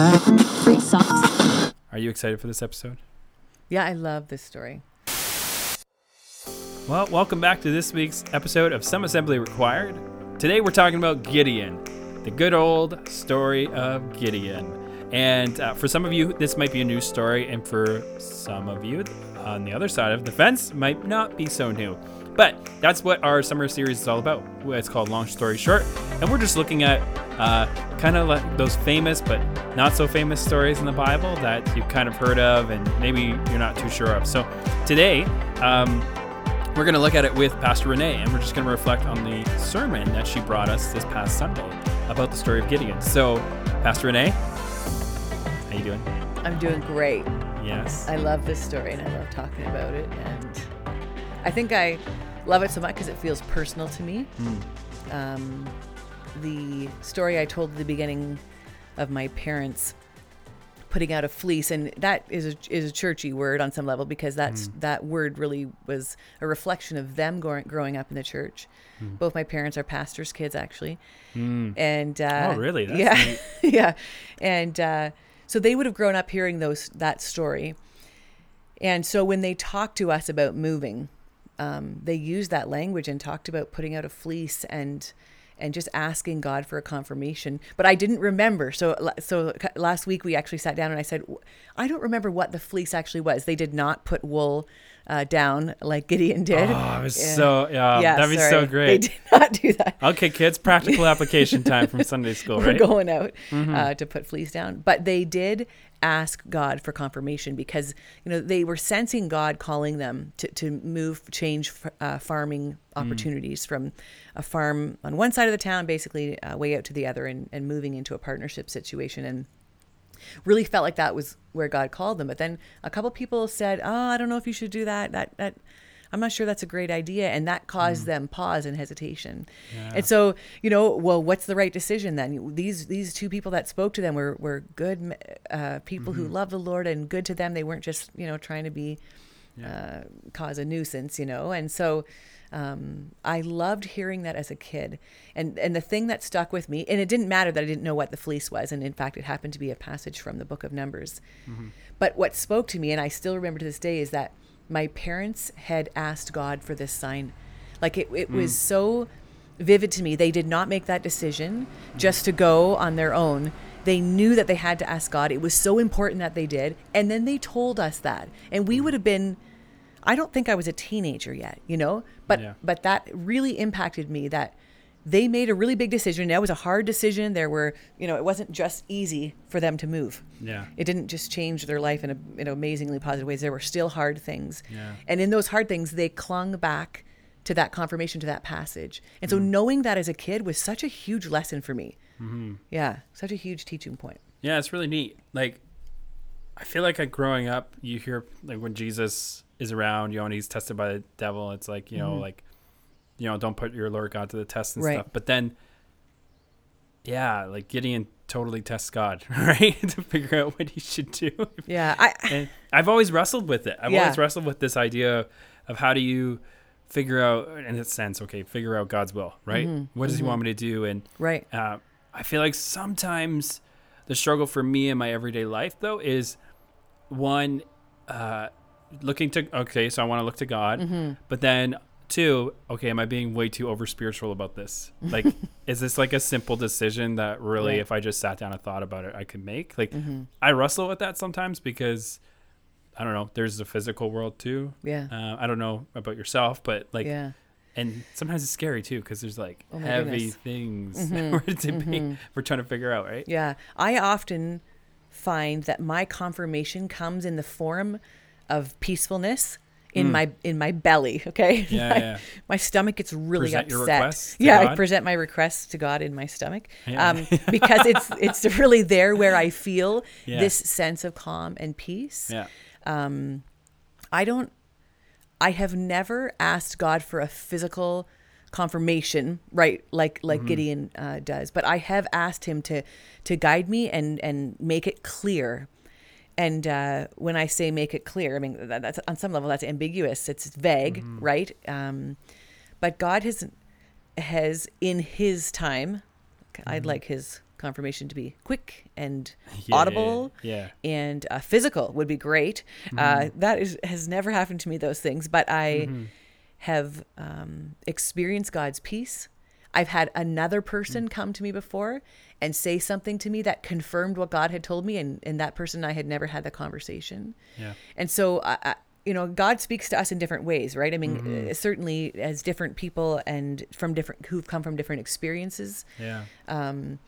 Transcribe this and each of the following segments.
Are you excited for this episode? Yeah, I love this story. Well, welcome back to this week's episode of Some Assembly Required. Today we're talking about Gideon, the good old story of Gideon. And uh, for some of you, this might be a new story, and for some of you on the other side of the fence, might not be so new. But that's what our summer series is all about. It's called Long Story Short, and we're just looking at uh, kind of like those famous but not so famous stories in the Bible that you've kind of heard of and maybe you're not too sure of. So today, um, we're going to look at it with Pastor Renee, and we're just going to reflect on the sermon that she brought us this past Sunday about the story of Gideon. So, Pastor Renee, how you doing? I'm doing great. Yes. I love this story and I love talking about it. And I think I love it so much because it feels personal to me. Mm. Um, the story I told at the beginning of my parents putting out a fleece, and that is a, is a churchy word on some level because that's Mm. that word really was a reflection of them growing, growing up in the church. Mm. Both my parents are pastors' kids, actually. Mm. and uh, Oh, really? That's yeah, yeah, and uh, so they would have grown up hearing those that story, and so when they talked to us about moving, um, they used that language and talked about putting out a fleece and and just asking God for a confirmation. But I didn't remember. So so last week we actually sat down and I said, I don't remember what the fleece actually was. They did not put wool uh, down like Gideon did. Oh, it was Yeah. so, yeah, yeah, that'd be so great. They did not do that. Okay, kids, practical application time from Sunday school, We're right? going out Mm-hmm. uh, to put fleece down. But they did ask God for confirmation because you know they were sensing God calling them to, to move, change uh, farming Mm. opportunities from a farm on one side of the town, basically uh, way out to the other, and, and moving into a partnership situation. And really felt like that was where God called them. But then a couple people said, "Oh, I don't know if you should do that. That that." I'm not sure that's a great idea. And that caused them pause and hesitation. Yeah. And so, you know, well, what's the right decision then? These these two people that spoke to them were, were good uh, people who love the Lord and good to them. They weren't just, you know, trying to be, uh, cause a nuisance, you know? And so um, I loved hearing that as a kid. And, and the thing that stuck with me, and it didn't matter that I didn't know what the fleece was. And in fact, it happened to be a passage from the book of Numbers. But what spoke to me, and I still remember to this day, is that my parents had asked God for this sign. Like it, it hmm. was so vivid to me. They did not make that decision just to go on their own. They knew that they had to ask God. It was so important that they did. And then they told us that. And we hmm. would have been I don't think I was a teenager yet, you know? But Yeah. but that really impacted me that they made a really big decision. That was a hard decision. There were, you know, it wasn't just easy for them to move. Yeah. It didn't just change their life in, a, in amazingly positive ways. There were still hard things. Yeah. And in those hard things, they clung back to that confirmation, to that passage. And so Mm. knowing that as a kid was such a huge lesson for me. Mm-hmm. Yeah, such a huge teaching point. Yeah, it's really neat. Like, I feel like, like growing up, you hear like when Jesus is around, you know, and he's tested by the devil. It's like you know, like, you know, don't put your Lord God to the test and Right. stuff. But then, yeah, like Gideon totally tests God, right, to figure out what he should do. Yeah, I and I've always wrestled with it. I've Yeah. always wrestled with this idea of how do you figure out, in a sense, okay, figure out God's will, right? What does He want me to do? And right. uh, I feel like sometimes the struggle for me in my everyday life, though, is one, uh, looking to, okay, so I want to look to God, Mm-hmm. but then two, okay, am I being way too over spiritual about this? Like, is this like a simple decision that really, if I just sat down and thought about it, I could make? Like, Mm-hmm. I wrestle with that sometimes because. I don't know. There's the physical world too. Yeah. Uh, I don't know about yourself, but like, yeah. and sometimes it's scary too because there's like Oh heavy goodness. things Mhm, we're, debate, we're trying to figure out, right? Yeah. I often find that my confirmation comes in the form of peacefulness in my in my belly. Okay. Yeah, my, yeah. my stomach gets really Present upset. yeah, I present my requests to God in my stomach. Yeah. Um, because it's it's really there where I feel Yeah. this sense of calm and peace. Yeah. Um, I don't I have never asked God for a physical confirmation, right? Like Mm-hmm. like Gideon uh, does, but I have asked him to to guide me and and make it clear. And uh, when I say make it clear, I mean that, that's on some level that's ambiguous. It's vague, Mm-hmm. right? Um, but God has has in His time. Mm-hmm. I'd like His confirmation to be quick and Yeah, audible Yeah. and uh, physical would be great. Uh, that is has never happened to me those things, but I have um, experienced God's peace. I've had another person come to me before and say something to me that confirmed what God had told me, and, and that person I had never had the conversation. Yeah. And so, I, I, you know, God speaks to us in different ways, right? I mean, uh, certainly as different people and from different who've come from different experiences. Yeah. Um,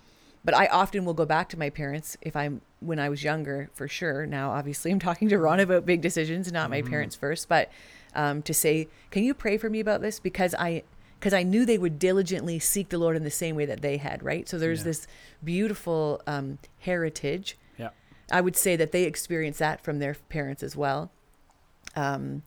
but I often will go back to my parents if I'm when I was younger, for sure. Now, obviously, I'm talking to Ron about big decisions, not my parents first, but um, to say, "Can you pray for me about this?" Because I because I knew they would diligently seek the Lord in the same way that they had, right? So there's Yeah. this beautiful um, heritage. Yeah. I would say that they experienced that from their parents as well. Um,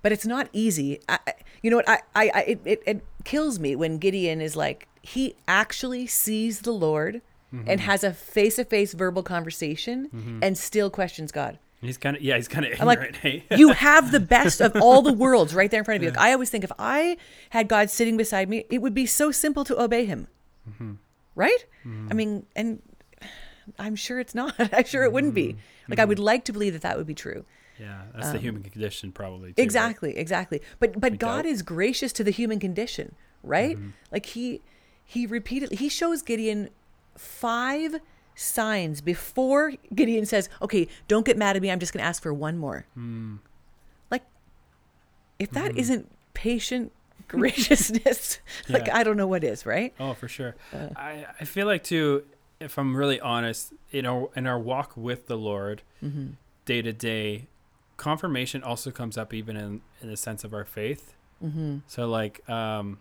but it's not easy. I, you know what? I, I, I it, it, it kills me when Gideon is like, he actually sees the Lord and has a face to face verbal conversation and still questions God. He's kind of yeah. He's kind of I'm like, hey? you have the best of all the worlds right there in front of you. Like, I always think if I had God sitting beside me, it would be so simple to obey him. Right? I mean, and I'm sure it's not. I'm sure it wouldn't be. Like, I would like to believe that that would be true. yeah. That's the human condition, probably. Too, right? Um, Exactly, exactly. But but We God is gracious to the human condition, right? Mm-hmm. Like he he repeatedly he shows Gideon five signs before Gideon says, "Okay, don't get mad at me. I'm just going to ask for one more." Hmm. Like if that Mm-hmm. not patient graciousness, like I don't know what is, right? Oh, for sure. Uh. I, I feel like too, if I'm really honest, you know, in our walk with the Lord, day to day, confirmation also comes up even in in the sense of our faith. Mm-hmm. So like, um,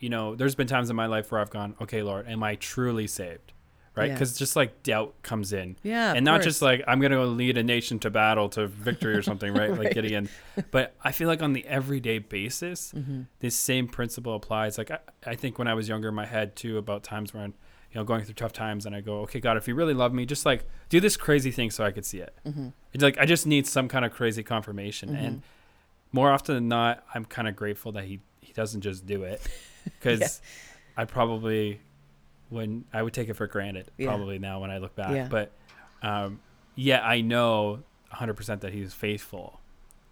you know, there's been times in my life where I've gone, okay, Lord, am I truly saved? Right? Yeah. Because just like doubt comes in. Yeah, and not course. just like I'm gonna go lead a nation to battle to victory or something, right? Like Gideon. But I feel like on the everyday basis, Mm-hmm. this same principle applies. Like I, I think when I was younger in my head too about times when you know going through tough times and I go, okay, God, if you really love me, just like do this crazy thing so I could see it. Mm-hmm. It's like I just need some kind of crazy confirmation, and more often than not, I'm kind of grateful that he he doesn't just do it because Yeah. I probably when I would take it for granted Yeah. probably now when I look back. Yeah. But um, yeah, I know 100% that he's faithful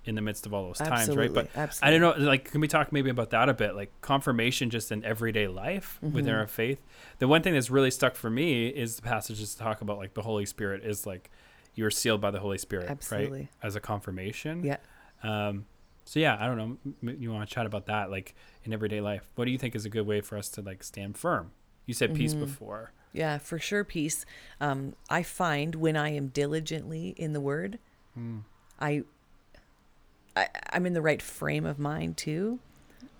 in the midst of all those times, Absolutely, right? But absolutely. I don't know, like, can we talk maybe about that a bit? Like confirmation just in everyday life within Mm-hmm. our faith. The one thing that's really stuck for me is the passages to talk about like the Holy Spirit is like you're sealed by the Holy Spirit, right? As a confirmation. Yeah. Um, so yeah, I don't know. You want to chat about that, like in everyday life? What do you think is a good way for us to like stand firm? You said peace Mm-hmm. before. Yeah, for sure, peace. Um, I find when I am diligently in the Word, I, I, I'm in the right frame of mind too,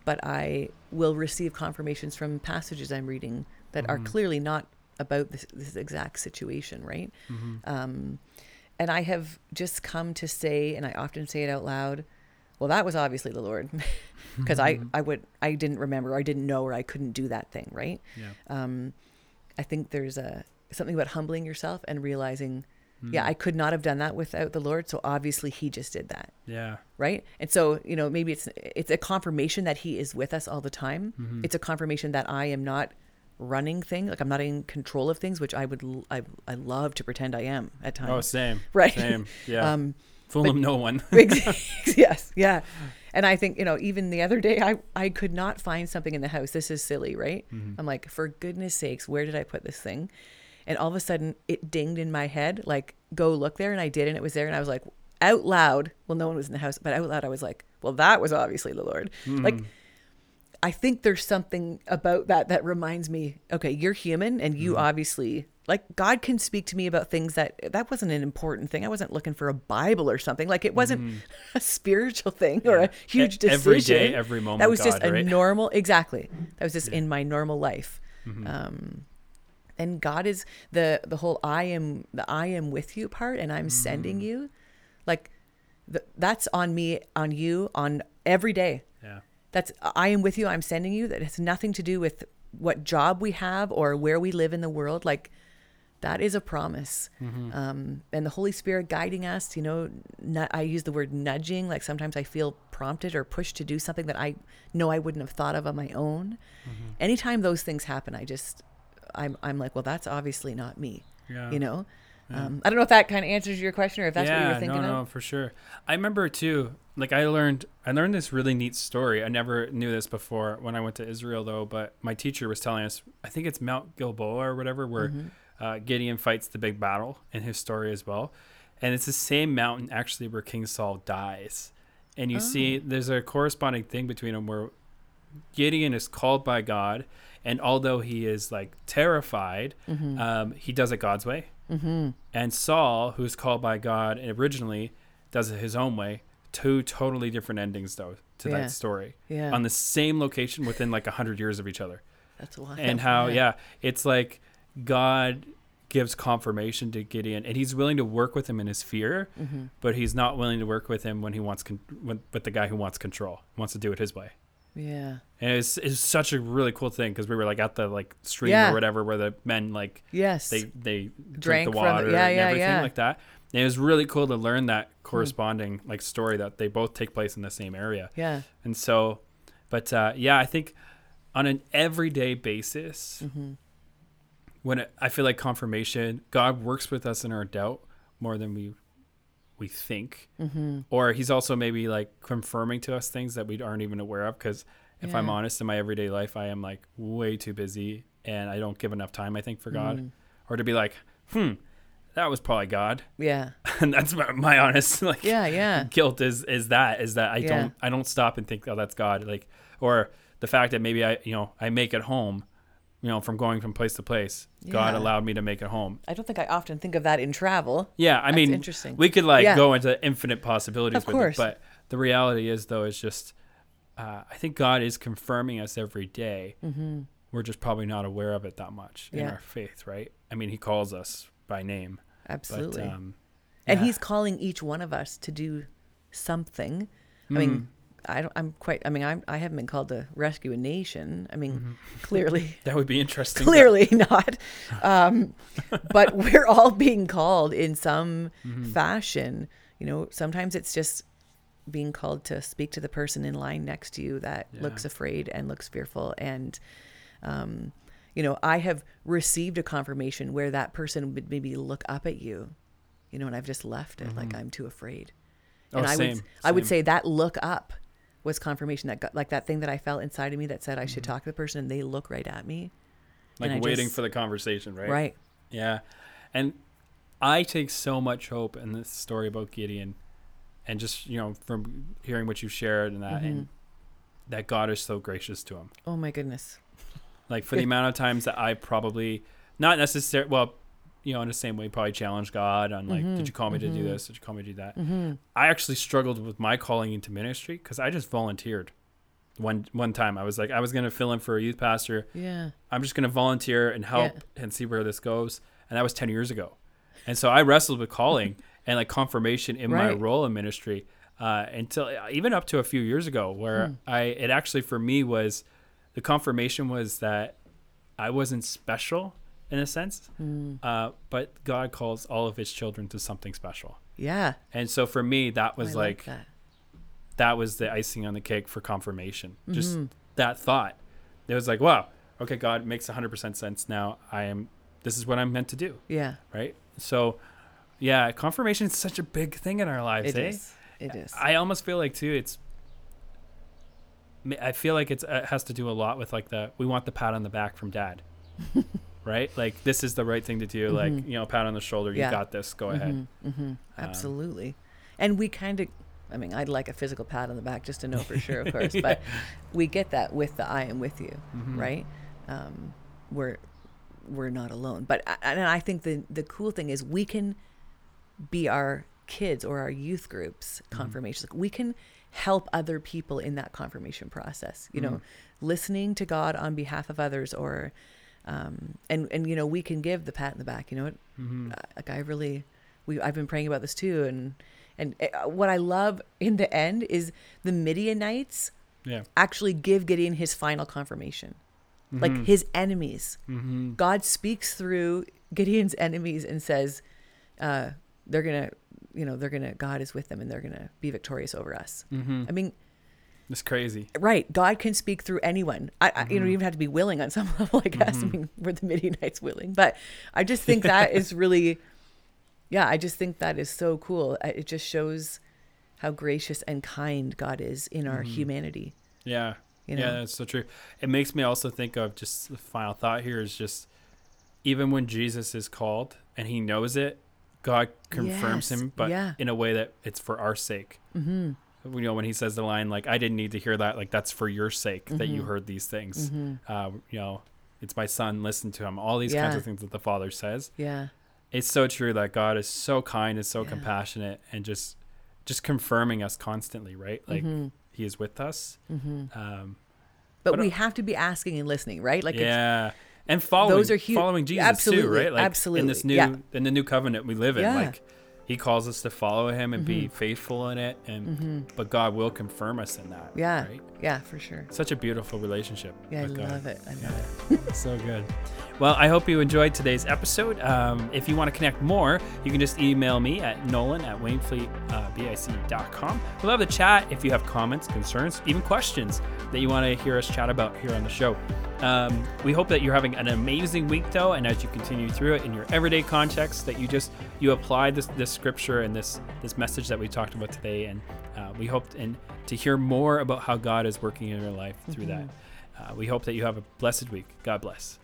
but I will receive confirmations from passages I'm reading that are clearly not about this, this exact situation, right? Um, and I have just come to say, and I often say it out loud, well, that was obviously the Lord, because I, I would, I didn't remember, or I didn't know, or I couldn't do that thing, right? Yeah. um, I think there's a something about humbling yourself and realizing, yeah, I could not have done that without the Lord. So obviously, He just did that, Yeah. right? And so you know, maybe it's it's a confirmation that He is with us all the time. Mm-hmm. It's a confirmation that I am not running thing, like I'm not in control of things, which I would I I love to pretend I am at times. Oh, same. Right. Same. Yeah. Um, Fool them, no one. yes, yeah. And I think, you know, even the other day, I, I could not find something in the house. This is silly, right? Mm-hmm. I'm like, for goodness sakes, where did I put this thing? And all of a sudden, it dinged in my head, like, go look there. And I did, and it was there. And I was like, out loud, well, no one was in the house, but out loud, I was like, well, that was obviously the Lord. Hmm. Like, I think there's something about that that reminds me, okay, you're human and you mm-hmm. obviously like God can speak to me about things that that wasn't an important thing. I wasn't looking for a Bible or something. Like it wasn't a spiritual thing or a huge decision. every day, every moment, That was just a right? normal exactly. That was just in my normal life. Mm-hmm. Um and God is the the whole I am the I am with you part and I'm sending Mm. you. Like th- that's on me, on you, on every day yeah. that's i am with you i'm sending you that has nothing to do with what job we have or where we live in the world like that is a promise um, and the holy spirit guiding us you know nu- i use the word nudging like sometimes i feel prompted or pushed to do something that i know i wouldn't have thought of on my own anytime those things happen i just I'm I'm like, well, that's obviously not me. Yeah. You know. Um, I don't know if that kind of answers your question or if that's yeah, what you were thinking no, of. no, for sure. I remember too. Like I learned, I learned this really neat story. I never knew this before when I went to Israel, though. But my teacher was telling us, I think it's Mount Gilboa or whatever, where Mm-hmm. Uh, Gideon fights the big battle in his story as well. And it's the same mountain actually where King Saul dies. And you see, Oh. there's a corresponding thing between them where Gideon is called by God, and although he is like terrified, Mm-hmm. um, he does it God's way. Mm-hmm. And Saul, who's called by God originally, does it his own way. Two totally different endings, though, to Yeah. that story Yeah. on the same location within like a hundred years of each other. That's wild. And how, yeah, it's like God gives confirmation to Gideon, and he's willing to work with him in his fear, Mm-hmm. but he's not willing to work with him when he wants con- when, with the guy who wants control, wants to do it his way. Yeah. And it's it's such a really cool thing because we were like at the like stream Yeah. or whatever where the men like Yes. they they Drank the water Yeah, and yeah, everything yeah. like that. And it was really cool to learn that corresponding like story that they both take place in the same area. yeah. And so, but uh, yeah, I think on an everyday basis, Mm-hmm. When it, I feel like confirmation, God works with us in our doubt more than we we think, Mm-hmm. or He's also maybe like confirming to us things that we aren't even aware of. Because if I'm honest, in my everyday life, I am like way too busy, and I don't give enough time. I think for God, Mm. or to be like, hmm, that was probably God, Yeah. and that's my, my honest like Yeah. Yeah. guilt is is that is that I Yeah. don't I don't stop and think oh that's God like or the fact that maybe I you know I make it home you know from going from place to place God allowed me to make it home I don't think I often think of that in travel. yeah I That's mean interesting. we could like Yeah. go into infinite possibilities Of with course. it but the reality is though is just uh, I think God is confirming us every day. we're just probably not aware of it that much in Mm-hmm. Our faith right I mean he calls us by name Absolutely. but um and he's calling each one of us to do something. I Mm. mean, I don't, I'm quite. I mean, I'm, I haven't been called to rescue a nation. I mean, Mm-hmm. clearly, that would be interesting but- clearly not. Um, but we're all being called in some Mm-hmm. fashion. You know, sometimes it's just being called to speak to the person in line next to you that Yeah. looks afraid and looks fearful and um, you know i have received a confirmation where that person would maybe look up at you you know and i've just left it like i'm too afraid Oh, and i same, would i would say that look up was confirmation that got, like that thing that i felt inside of me that said i should talk to the person and they look right at me like waiting just- for the conversation right right Yeah. And I take so much hope in this story about Gideon and just, you know, from hearing what you shared and that Mm-hmm. and that God is so gracious to him. oh my goodness Like for the amount of times that I probably not necessarily well, you know, in the same way probably challenge God on like, Mm-hmm. did you call me to do this? Did you call me to do that? I actually struggled with my calling into ministry because I just volunteered. One one time I was like I was gonna fill in for a youth pastor yeah I'm just going to volunteer and help and see where this goes. And that was 10 years ago. And so I wrestled with calling and like confirmation in my role in ministry uh, until even up to a few years ago, where Hmm. I, it actually for me was the confirmation was that I wasn't special in a sense, Hmm. uh, but God calls all of his children to something special. yeah And so for me, that was I like, that. that was the icing on the cake for confirmation. Just Mm-hmm. that thought. It was like, wow, okay, God makes 100% sense now. I am, this is what I'm meant to do, yeah right? So, yeah, confirmation is such a big thing in our lives, it eh? is it is I almost feel like, too, it's, I feel like it's, it has to do a lot with like the, we want the pat on the back from dad, right? Like, this is the right thing to do. Like, you know, pat on the shoulder, you Mm-hmm. Got this, go ahead. hmm Absolutely. and we kind of, I mean, I'd like a physical pat on the back just to know for sure, of course, but we get that with the I am with you, right? Um, we're, we're not alone. But, and I think the, the cool thing is we can be our kids or our youth groups confirmations. We can help other people in that confirmation process, you know, listening to God on behalf of others or, um, and, and, you know, we can give the pat in the back, you know what? Mm-hmm. uh, like I really we I've been praying about this too and and uh, what I love in the end is the Midianites Yeah. actually give Gideon his final confirmation. Mm-hmm. Like his enemies. God speaks through Gideon's enemies and says uh they're going to you know they're going to God is with them and they're going to be victorious over us. Mm-hmm. I mean It's crazy. Right. God can speak through anyone. I, I you know, you even have to be willing on some level, I guess. Mm-hmm. I mean, were the Midianites willing? But I just think that is really, yeah, I just think that is so cool. It just shows how gracious and kind God is in our humanity. Yeah. You Yeah, that's so true. It makes me also think of just the final thought here is just even when Jesus is called and he knows it, God confirms Yes, him, but yeah. in a way that it's for our sake. Mm-hmm. You know, when he says the line, like, I didn't need to hear that, like, that's for your sake that Mm-hmm. you heard these things. Uh, you know, it's my son, listen to him. All these kinds of things that the Father says. Yeah. It's so true that God is so kind and so Yeah. compassionate and just just confirming us constantly, right? Like, Mm-hmm. he is with us. Um, But But, we have to be asking and listening, right? Like, it's, yeah and following those are hu- following jesus absolutely, too right like in this new yeah. in the new covenant we live in Yeah. Mm-hmm. like he calls us to follow him and be mm-hmm. faithful in it and mm-hmm. but god will confirm us in that yeah. right Yeah, for sure. such a beautiful relationship Yeah, I God. love it. I Yeah. love it. so good well i hope you enjoyed today's episode. Um, if you want to connect more you can just email me at nolan at wainfleetbic.com we'll have the chat if you have comments concerns even questions that you want to hear us chat about here on the show. Um, we hope that you're having an amazing week though and as you continue through it in your everyday context that you just you apply this this scripture and this this message that we talked about today. And uh, we hope and to hear more about how god is working in your life through that. Uh, we hope that you have a blessed week. God bless